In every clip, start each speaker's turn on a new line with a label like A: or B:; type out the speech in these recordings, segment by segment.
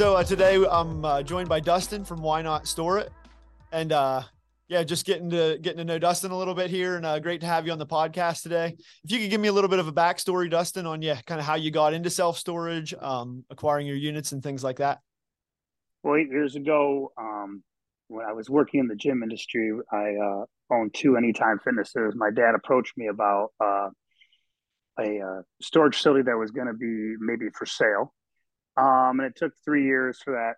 A: So uh, today I'm uh, joined by Dustin from Wy-Not Store It, and uh, yeah, just getting to getting to know Dustin a little bit here, and uh, great to have you on the podcast today. If you could give me a little bit of a backstory, Dustin, on yeah, kind of how you got into self storage, um, acquiring your units, and things like that.
B: Well, eight years ago, um, when I was working in the gym industry, I uh, owned two Anytime Fitnesses. My dad approached me about uh, a storage facility that was going to be maybe for sale. Um, and it took three years for that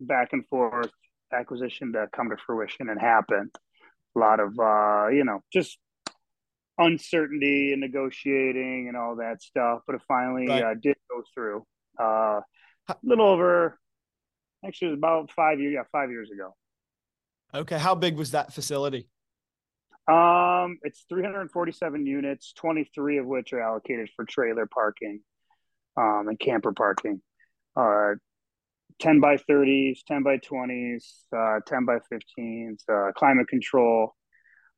B: back and forth acquisition to come to fruition and happen. A lot of, uh, you know, just uncertainty and negotiating and all that stuff. But it finally right. uh, did go through. Uh, a little over, actually, it was about five years. Yeah, five years ago.
A: Okay. How big was that facility?
B: Um, it's 347 units, 23 of which are allocated for trailer parking um, and camper parking. Uh, 10 by 30s, 10 by 20s, uh, 10 by 15s, uh, climate control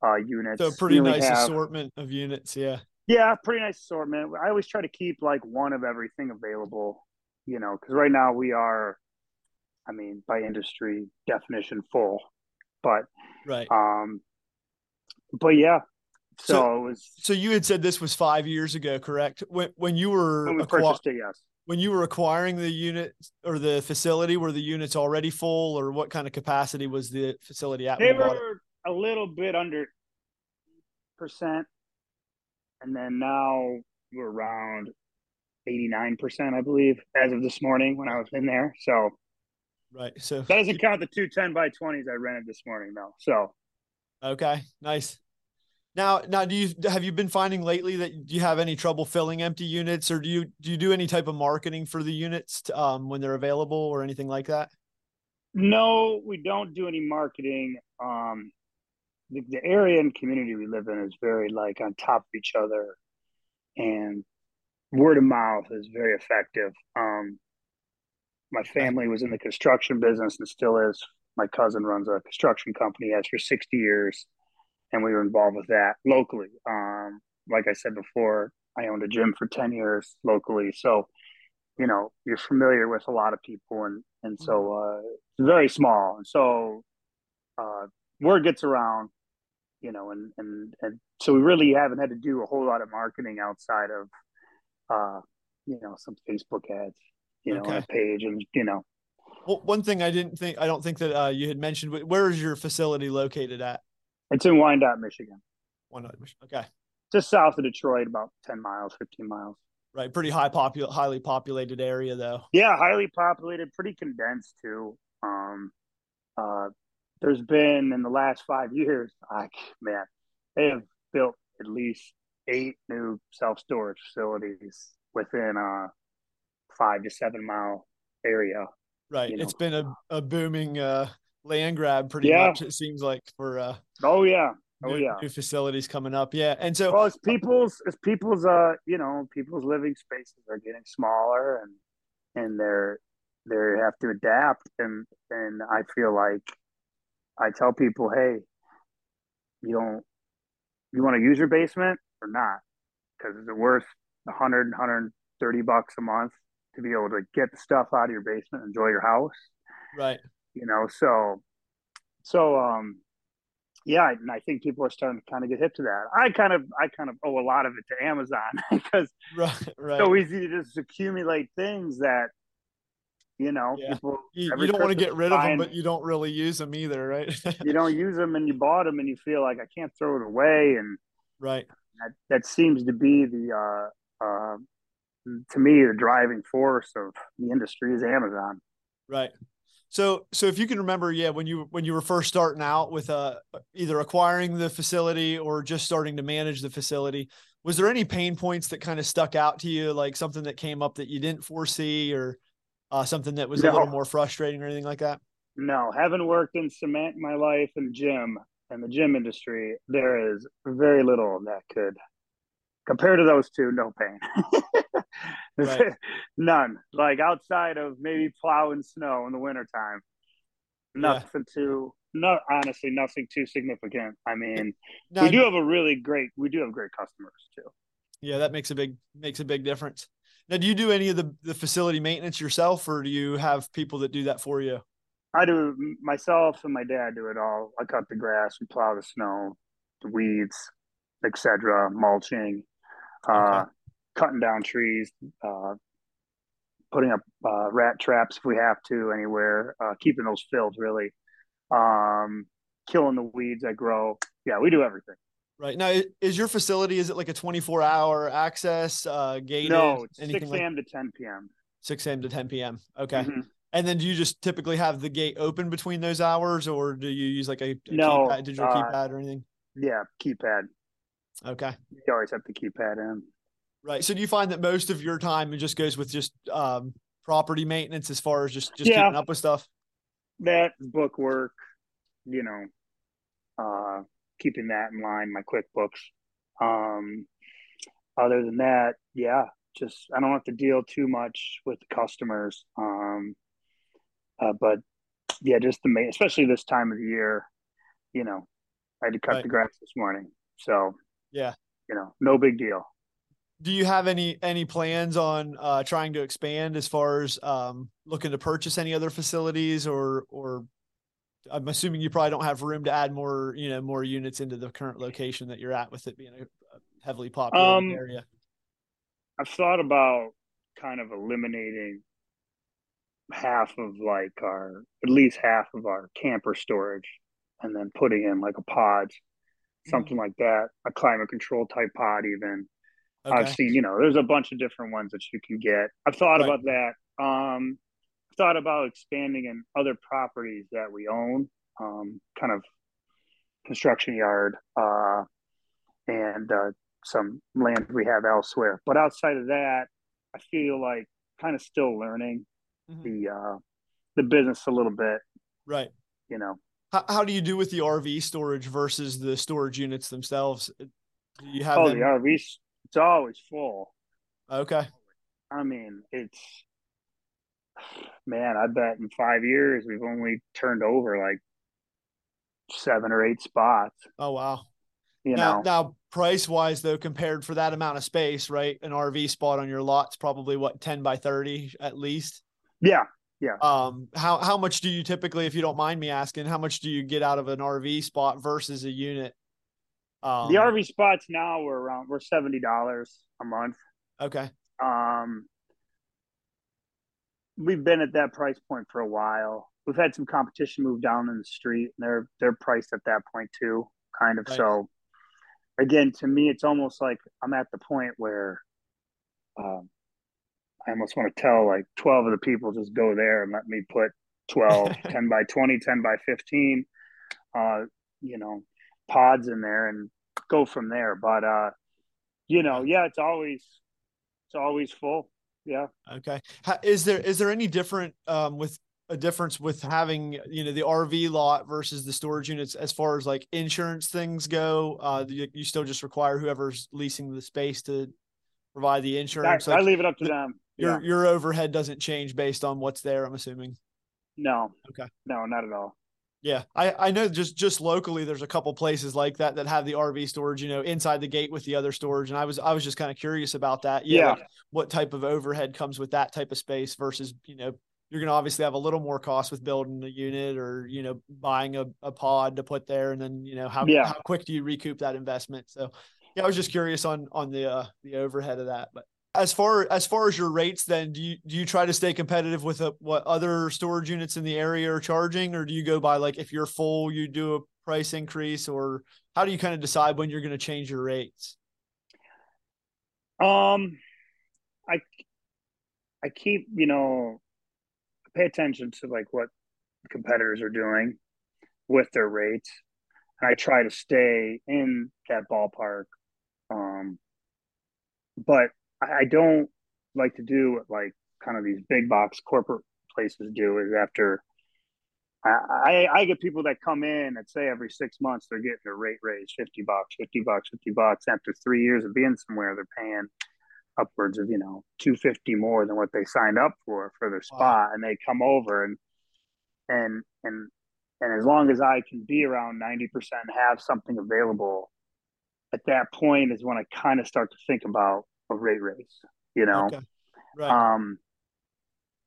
B: uh, units.
A: So pretty nice have, assortment of units, yeah.
B: Yeah, pretty nice assortment. I always try to keep like one of everything available, you know, because right now we are, I mean, by industry definition, full, but
A: right.
B: Um, but yeah. So, so, was,
A: so you had said this was five years ago, correct? When when you were
B: when we purchased it, yes.
A: When you were acquiring the unit or the facility, were the units already full, or what kind of capacity was the facility at?
B: They were a little bit under percent, and then now we're around eighty nine percent, I believe, as of this morning when I was in there. So,
A: right. So
B: that doesn't count the two 10 by twenties I rented this morning, though. So,
A: okay, nice. Now, now, do you have you been finding lately that do you have any trouble filling empty units, or do you do you do any type of marketing for the units to, um, when they're available, or anything like that?
B: No, we don't do any marketing. Um, the, the area and community we live in is very like on top of each other, and word of mouth is very effective. Um, my family was in the construction business and still is. My cousin runs a construction company, has for sixty years and we were involved with that locally. Um, like I said before, I owned a gym for 10 years locally. So, you know, you're familiar with a lot of people and, and so, mm-hmm. uh, it's very small. And so, uh, word gets around, you know, and, and, and so we really haven't had to do a whole lot of marketing outside of, uh, you know, some Facebook ads, you know, okay. on a page and, you know,
A: well, one thing I didn't think, I don't think that, uh, you had mentioned, where is your facility located at?
B: It's in Wyandotte, Michigan.
A: Wyandotte, Michigan. Okay.
B: Just south of Detroit, about 10 miles, 15 miles.
A: Right. Pretty high popul highly populated area though.
B: Yeah, highly populated, pretty condensed too. Um uh there's been in the last five years, like man, they have built at least eight new self storage facilities within a five to seven mile area.
A: Right. You know? It's been a, a booming uh land grab pretty yeah. much. It seems like for uh
B: oh yeah oh
A: new,
B: yeah
A: new facilities coming up. Yeah, and so
B: well, as people's as people's uh you know people's living spaces are getting smaller and and they're they have to adapt and and I feel like I tell people hey you don't you want to use your basement or not because it's worth 100 130 bucks a month to be able to get the stuff out of your basement enjoy your house
A: right
B: you know so so um yeah and i think people are starting to kind of get hip to that. I kind of i kind of owe a lot of it to amazon because
A: right, right.
B: so easy to just accumulate things that you know
A: yeah. people you, you don't want to get rid of them but you don't really use them either right?
B: You don't use them and you bought them and you feel like i can't throw it away and
A: right.
B: that, that seems to be the uh uh to me the driving force of the industry is amazon.
A: Right so, so if you can remember, yeah, when you when you were first starting out with uh, either acquiring the facility or just starting to manage the facility, was there any pain points that kind of stuck out to you, like something that came up that you didn't foresee, or uh, something that was no. a little more frustrating, or anything like that?
B: No, having worked in cement my life and gym and the gym industry, there is very little that could compared to those two, no pain. right. None. Like outside of maybe plowing snow in the wintertime. Nothing yeah. too not honestly nothing too significant. I mean, now, we do have a really great we do have great customers too.
A: Yeah, that makes a big makes a big difference. Now, do you do any of the the facility maintenance yourself, or do you have people that do that for you?
B: I do myself and my dad do it all. I cut the grass, we plow the snow, the weeds, etc., mulching, uh, okay. uh, cutting down trees, uh, putting up uh, rat traps if we have to anywhere, uh, keeping those filled really, um, killing the weeds that grow. Yeah, we do everything.
A: Right now, is your facility is it like a twenty four hour access uh, gated?
B: No, six a.m. Like... to ten p.m.
A: Six a.m. to ten p.m. Okay. Mm-hmm. And then do you just typically have the gate open between those hours, or do you use like a, a
B: no
A: keypad, digital uh, keypad or anything?
B: Yeah, keypad.
A: Okay.
B: You always have the keypad in.
A: Right. So do you find that most of your time it just goes with just um, property maintenance as far as just just yeah. keeping up with stuff?
B: That book work, you know, uh, keeping that in line, my QuickBooks. Um, other than that, yeah, just I don't have to deal too much with the customers. Um, uh, but yeah, just the main, especially this time of the year, you know, I had to cut right. the grass this morning, so
A: yeah,
B: you know, no big deal.
A: Do you have any any plans on uh, trying to expand as far as um, looking to purchase any other facilities or or I'm assuming you probably don't have room to add more, you know, more units into the current location that you're at with it being a heavily populated um, area.
B: I've thought about kind of eliminating half of like our at least half of our camper storage and then putting in like a pod something mm-hmm. like that a climate control type pod even okay. i've seen you know there's a bunch of different ones that you can get i've thought right. about that um thought about expanding in other properties that we own, um, kind of construction yard, uh, and uh, some land we have elsewhere. But outside of that, I feel like kind of still learning mm-hmm. the uh, the business a little bit.
A: Right.
B: You know.
A: How, how do you do with the RV storage versus the storage units themselves? Do you have
B: oh them... the RVs? It's always full.
A: Okay.
B: I mean, it's man, I bet in five years we've only turned over like seven or eight spots.
A: Oh wow.
B: You
A: now,
B: know
A: now price wise though, compared for that amount of space, right? An RV spot on your lot's probably what, 10 by 30 at least?
B: Yeah. Yeah.
A: Um, how how much do you typically, if you don't mind me asking, how much do you get out of an RV spot versus a unit?
B: Um, the RV spots now we're around we're seventy dollars a month.
A: Okay.
B: Um, we've been at that price point for a while. We've had some competition move down in the street, and they're they're priced at that point too, kind of. Right. So, again, to me, it's almost like I'm at the point where um, I almost want to tell like 12 of the people just go there and let me put 12, 10 by 20, 10 by 15, uh, you know, pods in there and go from there. But uh, you know, yeah, it's always it's always full yeah.
A: Okay. Is there is there any different um, with a difference with having you know the RV lot versus the storage units as far as like insurance things go? Uh, you, you still just require whoever's leasing the space to provide the insurance.
B: I, like, I leave it up to them.
A: Your yeah. your overhead doesn't change based on what's there. I'm assuming.
B: No.
A: Okay.
B: No, not at all.
A: Yeah, I, I know just just locally there's a couple places like that that have the RV storage, you know, inside the gate with the other storage, and I was I was just kind of curious about that. Yeah,
B: yeah.
A: Like what type of overhead comes with that type of space versus you know you're going to obviously have a little more cost with building a unit or you know buying a, a pod to put there, and then you know how
B: yeah.
A: how quick do you recoup that investment? So yeah, I was just curious on on the uh, the overhead of that, but as far as far as your rates then do you do you try to stay competitive with a, uh, what other storage units in the area are charging? Or do you go by like if you're full you do a price increase? Or how do you kind of decide when you're going to change your rates?
B: Um i i keep you know pay attention to like what competitors are doing with their rates. And i try to stay in that ballpark um but I don't like to do what like kind of these big box corporate places do is after I, I, get people that come in and say every six months they're getting a rate raise, 50 bucks, 50 bucks, 50 bucks. After three years of being somewhere, they're paying upwards of, you know, 250 more than what they signed up for for their spot. Wow. And they come over and, and, and, and as long as I can be around 90% have something available, at that point is when I kind of start to think about a rate Race, you know? Okay. Right. Um,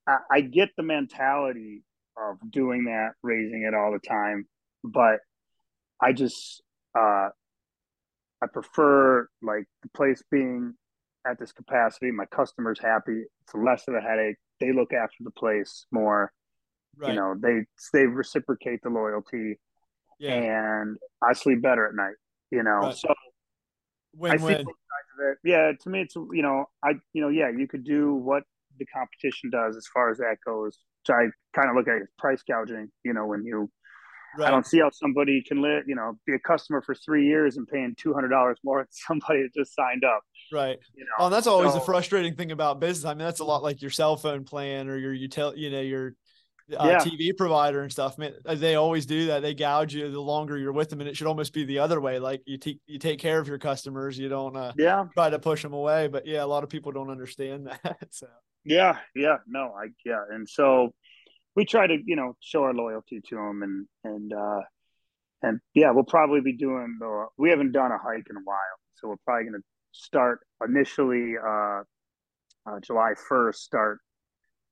B: I, I get the mentality of doing that, raising it all the time, but I just uh, I prefer like the place being at this capacity. My customers happy. It's less of a headache. They look after the place more. Right. You know, they they reciprocate the loyalty, yeah. and I sleep better at night. You know, right. so
A: win win.
B: Yeah, to me, it's you know, I you know, yeah, you could do what the competition does as far as that goes. So I kind of look at it price gouging. You know, when you Right. I don't see how somebody can live, you know, be a customer for three years and paying two hundred dollars more than somebody that just signed up.
A: Right. You know, oh, that's always so, the frustrating thing about business. I mean, that's a lot like your cell phone plan or your utility, you know, your uh, yeah. TV provider and stuff. Man, uh, they always do that. They gouge you the longer you're with them, and it should almost be the other way. Like you take you take care of your customers. You don't uh,
B: yeah
A: try to push them away. But yeah, a lot of people don't understand that. So
B: yeah, yeah, no, I yeah, and so we try to you know show our loyalty to them, and and uh, and yeah, we'll probably be doing the. We haven't done a hike in a while, so we're probably going to start initially uh, uh, July first. Start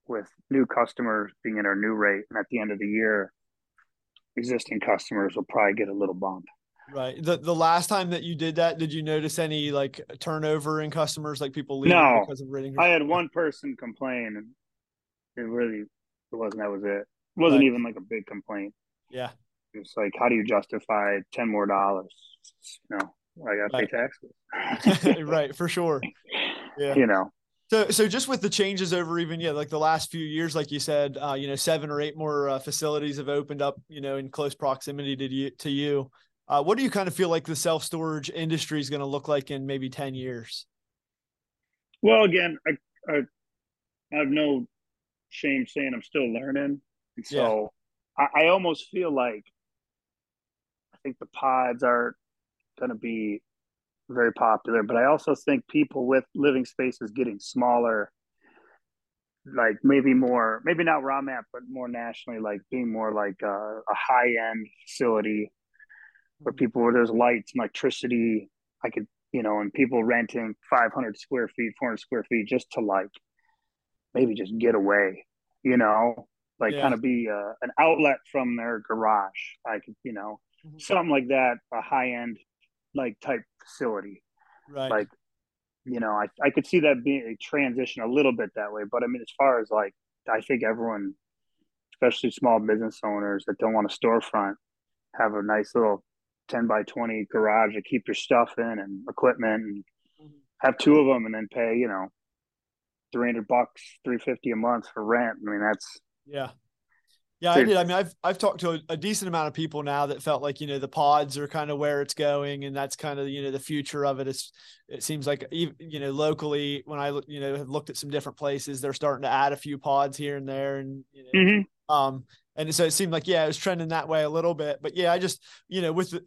B: with new customers being at our new rate, and at the end of the year, existing customers will probably get a little bump.
A: Right. The the last time that you did that, did you notice any like turnover in customers, like people leaving
B: no, because of rating? I had one person complain, and it really it wasn't. That was it. It wasn't right. even like a big complaint.
A: Yeah.
B: It's like, how do you justify ten more dollars? You know, I got to right. pay
A: taxes. right, for sure.
B: Yeah. You know.
A: So, so just with the changes over even yeah, like the last few years, like you said, uh, you know, seven or eight more uh, facilities have opened up, you know, in close proximity to you. To you, uh, what do you kind of feel like the self storage industry is going to look like in maybe ten years?
B: Well, again, I, I, I have no shame saying I'm still learning, and so yeah. I, I almost feel like I think the pods are going to be very popular, but I also think people with living spaces getting smaller, like maybe more, maybe not raw mat, but more nationally, like being more like a, a high end facility where mm-hmm. people where there's lights and electricity. I could, you know, and people renting 500 square feet, 400 square feet just to like maybe just get away, you know, like yeah. kind of be uh, an outlet from their garage. I could, you know, mm-hmm. something like that, a high end like type facility.
A: Right.
B: Like, you know, I, I could see that being a transition a little bit that way. But I mean, as far as like, I think everyone, especially small business owners that don't want a storefront, have a nice little 10 by 20 garage to keep your stuff in and equipment and mm-hmm. have two of them and then pay, you know, 300 bucks, 350 a month for rent. I mean, that's,
A: yeah, yeah, I did. I mean, I've I've talked to a, a, decent amount of people now that felt like you know the pods are kind of where it's going, and that's kind of you know the future of it. it. Is it seems like you know locally when I you know have looked at some different places, they're starting to add a few pods here and there, and you know, mm-hmm. um, and so it seemed like yeah, it was trending that way a little bit. But yeah, I just you know with the,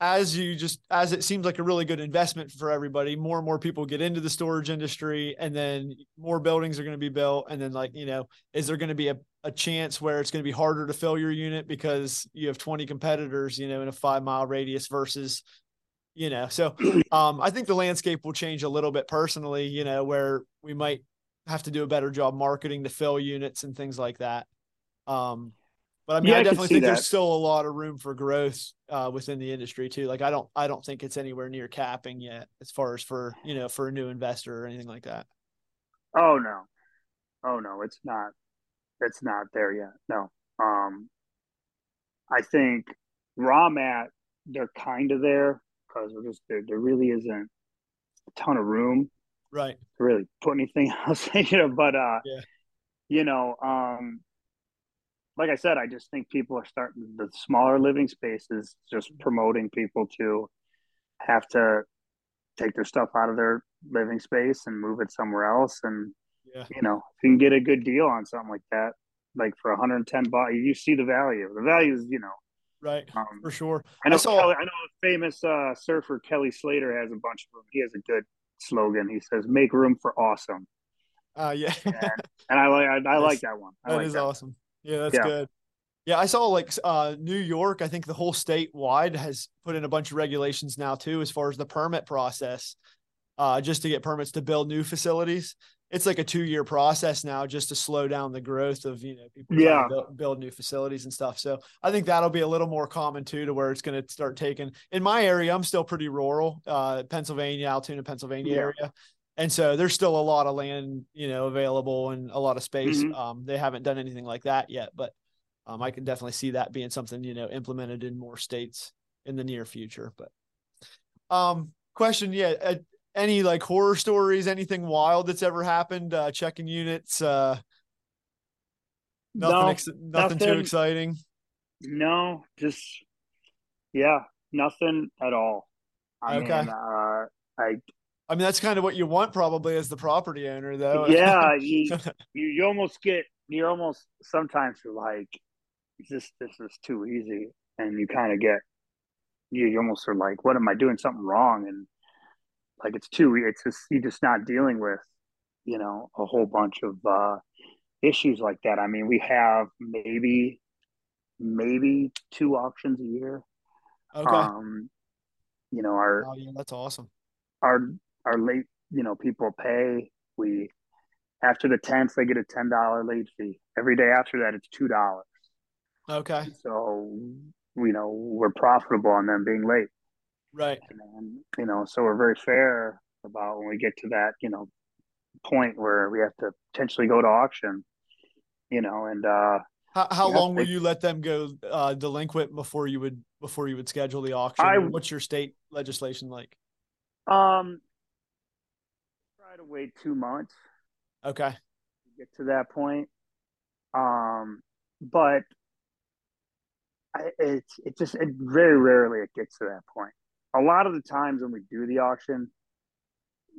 A: as you just as it seems like a really good investment for everybody more and more people get into the storage industry and then more buildings are going to be built and then like you know is there going to be a, a chance where it's going to be harder to fill your unit because you have 20 competitors you know in a five mile radius versus you know so um i think the landscape will change a little bit personally you know where we might have to do a better job marketing to fill units and things like that um but I mean, yeah, I definitely think that. there's still a lot of room for growth uh, within the industry too. Like I don't, I don't think it's anywhere near capping yet, as far as for you know for a new investor or anything like that.
B: Oh no, oh no, it's not. It's not there yet. No. Um, I think raw mat they're kind of there because we're just there. There really isn't a ton of room,
A: right?
B: To really put anything else, you know. But uh, yeah. you know, um, like I said, I just think people are starting the smaller living spaces, just promoting people to have to take their stuff out of their living space and move it somewhere else. And yeah. you know, if you can get a good deal on something like that, like for 110 bucks, you see the value. The value is, you know,
A: right um, for sure.
B: I know. I, saw... Kelly, I know a famous uh, surfer Kelly Slater has a bunch of them. He has a good slogan. He says, "Make room for awesome."
A: Uh, yeah,
B: and, and I like I, I like that one. I
A: that
B: like
A: is that. awesome. Yeah, that's yeah. good. Yeah, I saw like uh, New York. I think the whole state wide has put in a bunch of regulations now too, as far as the permit process, uh, just to get permits to build new facilities. It's like a two year process now just to slow down the growth of you know people
B: yeah
A: build, build, new facilities and stuff. So I think that'll be a little more common too, to where it's going to start taking. In my area, I'm still pretty rural, uh, Pennsylvania, Altoona, Pennsylvania yeah. area. And so there's still a lot of land, you know, available and a lot of space. Mm-hmm. Um, they haven't done anything like that yet, but um, I can definitely see that being something you know implemented in more states in the near future. But um, question, yeah, uh, any like horror stories, anything wild that's ever happened? Uh, checking units, uh, nothing, no, ex- nothing, nothing too exciting.
B: No, just yeah, nothing at all. I okay. Mean, uh, I
A: I mean, that's kind of what you want probably as the property owner, though.
B: Yeah, you, you, you almost get you almost sometimes you're like, this this is too easy, and you kind of get you, you almost are like, what am I doing something wrong? And like it's too it's just you're just not dealing with you know a whole bunch of uh, issues like that. I mean, we have maybe maybe two auctions a year.
A: Okay. Um,
B: you know our
A: oh, yeah, that's awesome.
B: Our our late you know people pay we after the 10th they get a $10 late fee every day after that it's $2
A: Okay.
B: So, you know, we're profitable on them being late.
A: Right.
B: And, you know, so we're very fair about when we get to that, you know, point where we have to potentially go to auction, you know, and, uh,
A: how, how long will you let them go uh, delinquent before you would before you would schedule the auction? I, What's your state legislation like?
B: Um, try to wait two months.
A: Okay. To
B: get to that point. Um, but it's it just it very rarely it gets to that point. A lot of the times when we do the auction,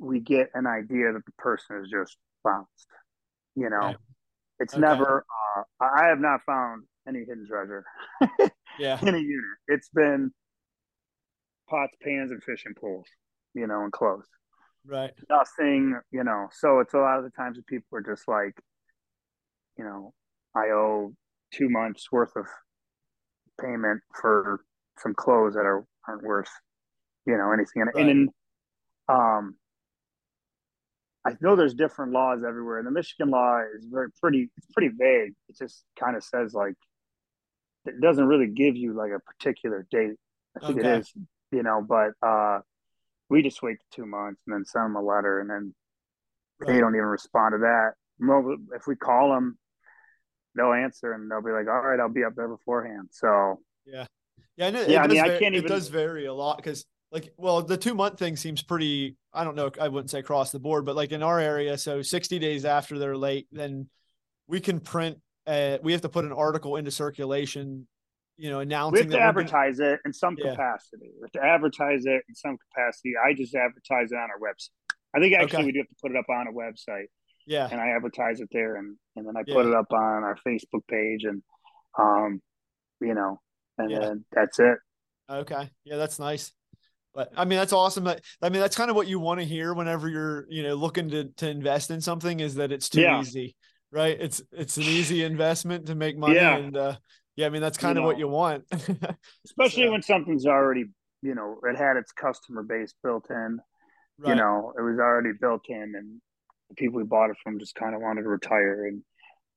B: we get an idea that the person is just bounced. You know, right. it's okay. never. Uh, I have not found any hidden treasure.
A: yeah,
B: in a unit, it's been pots, pans, and fishing pools. You know, and clothes.
A: Right.
B: Nothing. You know, so it's a lot of the times that people are just like, you know, I owe two months worth of payment for some clothes that are aren't worth you know anything and, right. and um I know there's different laws everywhere and the Michigan law is very pretty it's pretty vague it just kind of says like it doesn't really give you like a particular date I think okay. it is you know but uh we just wait two months and then send them a letter and then right. they don't even respond to that Well if we call them they'll answer and they'll be like, "All right, I'll be up there beforehand." So
A: yeah, yeah, I know, yeah. I mean, I can't even. It does vary a lot because, like, well, the two month thing seems pretty. I don't know. I wouldn't say across the board, but like in our area, so sixty days after they're late, then we can print. Uh, we have to put an article into circulation. You know, announcing.
B: We have to advertise gonna, it in some yeah. capacity. We have to advertise it in some capacity. I just advertise it on our website. I think actually okay. we do have to put it up on a website.
A: Yeah.
B: And I advertise it there and, and then I put yeah. it up on our Facebook page and um you know, and yeah. then that's it.
A: Okay. Yeah, that's nice. But I mean that's awesome. I mean that's kind of what you want to hear whenever you're, you know, looking to to invest in something is that it's too yeah. easy. Right? It's it's an easy investment to make money yeah. and uh yeah, I mean that's kind you of know, what you want.
B: especially so. when something's already, you know, it had its customer base built in. Right. You know, it was already built in and the people we bought it from just kind of wanted to retire, and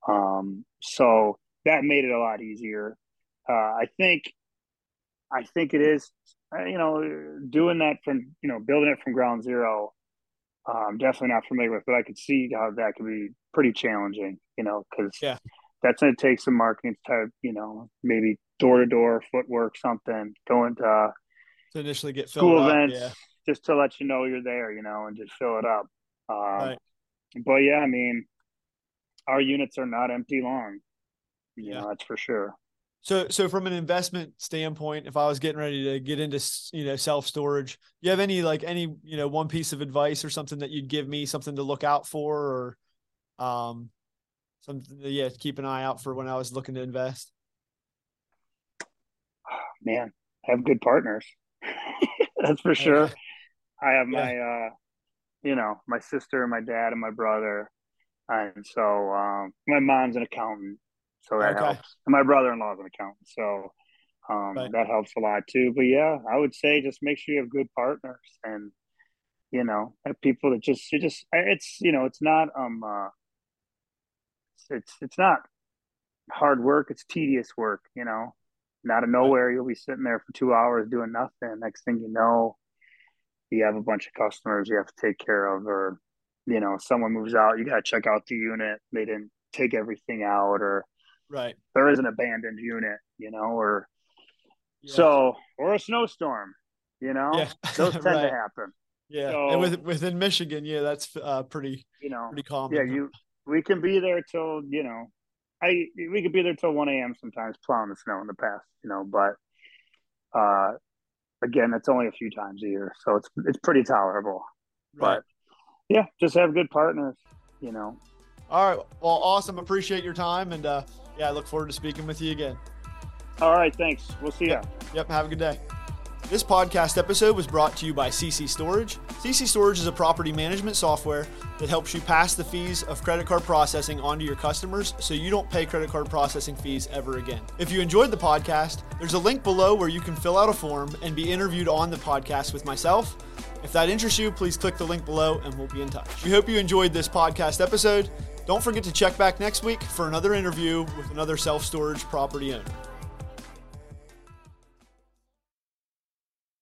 B: um, so that made it a lot easier. Uh, I think, I think it is, you know, doing that from you know building it from ground zero. Uh, I'm definitely not familiar with, but I could see how that could be pretty challenging, you know, because
A: yeah,
B: that's going to take some marketing type, you know, maybe door to door footwork, something going to
A: to initially get
B: school
A: up,
B: events,
A: yeah.
B: just to let you know you're there, you know, and just fill it up. Um,
A: right
B: but yeah, I mean, our units are not empty long. You yeah, know, that's for sure.
A: So, so from an investment standpoint, if I was getting ready to get into, you know, self storage, you have any like any, you know, one piece of advice or something that you'd give me, something to look out for, or, um, something, yeah, keep an eye out for when I was looking to invest.
B: Man, have good partners. that's for sure. I have yeah. my, uh, you know, my sister and my dad and my brother. And so um, my mom's an accountant, so that okay. helps. And my brother in law is an accountant, so um, right. that helps a lot too. But yeah, I would say just make sure you have good partners and you know, have people that just you just it's you know it's not um uh, it's it's not hard work. It's tedious work. You know, out of nowhere you'll be sitting there for two hours doing nothing. Next thing you know, you have a bunch of customers you have to take care of, or you know, someone moves out, you got to check out the unit. They didn't take everything out, or
A: right
B: there is an abandoned unit, you know, or yeah. so or a snowstorm. You know,
A: yeah.
B: those tend right. to happen.
A: Yeah, so, and with, within Michigan, yeah, that's uh, pretty
B: you know
A: pretty common.
B: Yeah, you we can be there till you know, I we could be there till one a.m. sometimes plowing the snow in the past, you know, but uh, again, that's only a few times a year, so it's it's pretty tolerable. Right. But yeah, just have good partners, you know.
A: All right. Well, awesome. Appreciate your time, and uh, yeah, I look forward to speaking with you again.
B: All right. Thanks. We'll see
A: yep. you. Yep. Have a good day. This podcast episode was brought to you by CC Storage. CC Storage is a property management software that helps you pass the fees of credit card processing onto your customers so you don't pay credit card processing fees ever again. If you enjoyed the podcast, there's a link below where you can fill out a form and be interviewed on the podcast with myself. If that interests you, please click the link below and we'll be in touch. We hope you enjoyed this podcast episode. Don't forget to check back next week for another interview with another self storage property owner.